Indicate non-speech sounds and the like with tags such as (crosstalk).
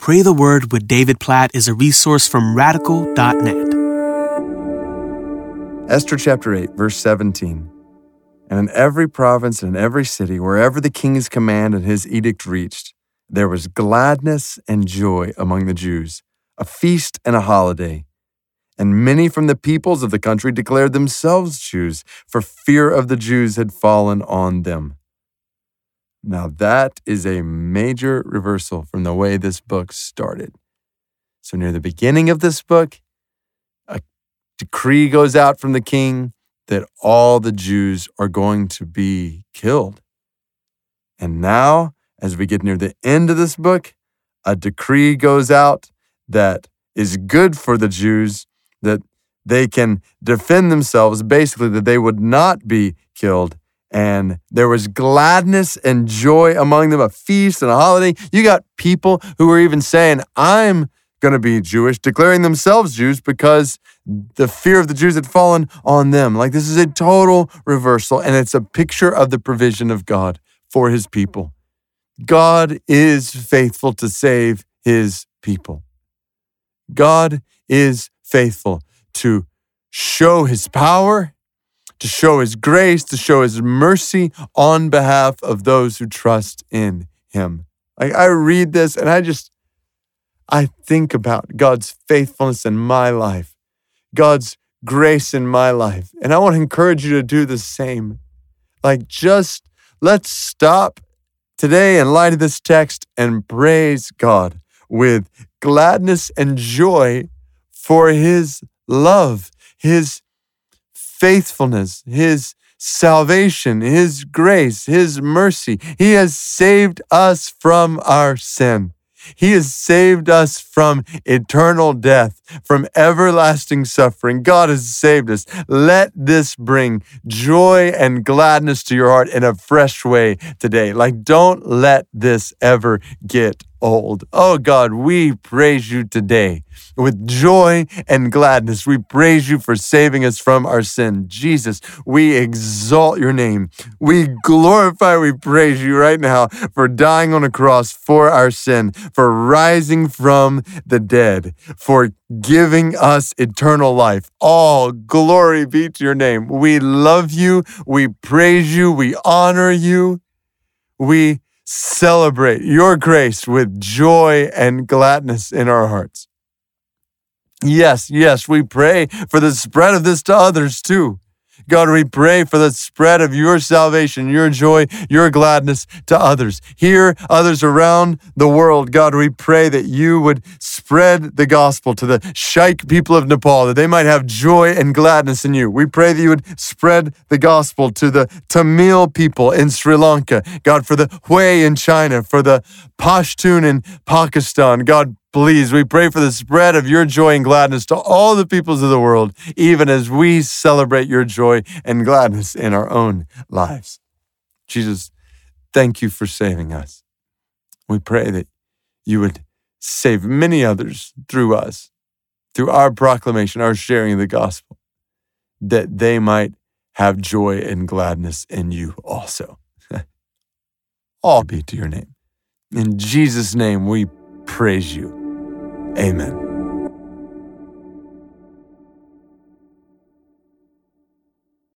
Pray the Word with David Platt is a resource from radical.net. Esther chapter 8, verse 17. And in every province and in every city, wherever the king's command and his edict reached, there was gladness and joy among the Jews, a feast and a holiday. And many from the peoples of the country declared themselves Jews, for fear of the Jews had fallen on them. Now, that is a major reversal from the way this book started. So, near the beginning of this book, a decree goes out from the king that all the Jews are going to be killed. And now, as we get near the end of this book, a decree goes out that is good for the Jews, that they can defend themselves, basically, that they would not be killed and there was gladness and joy among them, a feast and a holiday. You got people who were even saying, I'm going to be Jewish, declaring themselves Jews because the fear of the Jews had fallen on them. Like this is a total reversal, and it's a picture of the provision of God for his people. God is faithful to save his people. God is faithful to show his power to show his grace, to show his mercy on behalf of those who trust in him. Like I read this and I just, I think about God's faithfulness in my life, God's grace in my life. And I want to encourage you to do the same. Like just let's stop today in light of this text and praise God with gladness and joy for his love, his faithfulness, His salvation, His grace, His mercy. He has saved us from our sin. He has saved us from eternal death, from everlasting suffering. God has saved us. Let this bring joy and gladness to your heart in a fresh way today. Like, don't let this ever get old. Oh God, we praise you today with joy and gladness. We praise you for saving us from our sin. Jesus, we exalt your name. We glorify, we praise you right now for dying on a cross for our sin, for rising from the dead, for giving us eternal life. All glory be to your name. We love you. We praise you. We honor you. We celebrate your grace with joy and gladness in our hearts. Yes, yes, we pray for the spread of this to others too. God, we pray for the spread of your salvation, your joy, your gladness to others. Here, others around the world, God, we pray that you would spread the gospel to the Shaik people of Nepal, that they might have joy and gladness in you. We pray that you would spread the gospel to the Tamil people in Sri Lanka, God, for the Hui in China, for the Pashtun in Pakistan. God, Please, we pray for the spread of your joy and gladness to all the peoples of the world, even as we celebrate your joy and gladness in our own lives. Jesus, thank you for saving us. We pray that you would save many others through us, through our proclamation, our sharing of the gospel, that they might have joy and gladness in you also. (laughs) All be to your name. In Jesus' name, we praise you. Amen.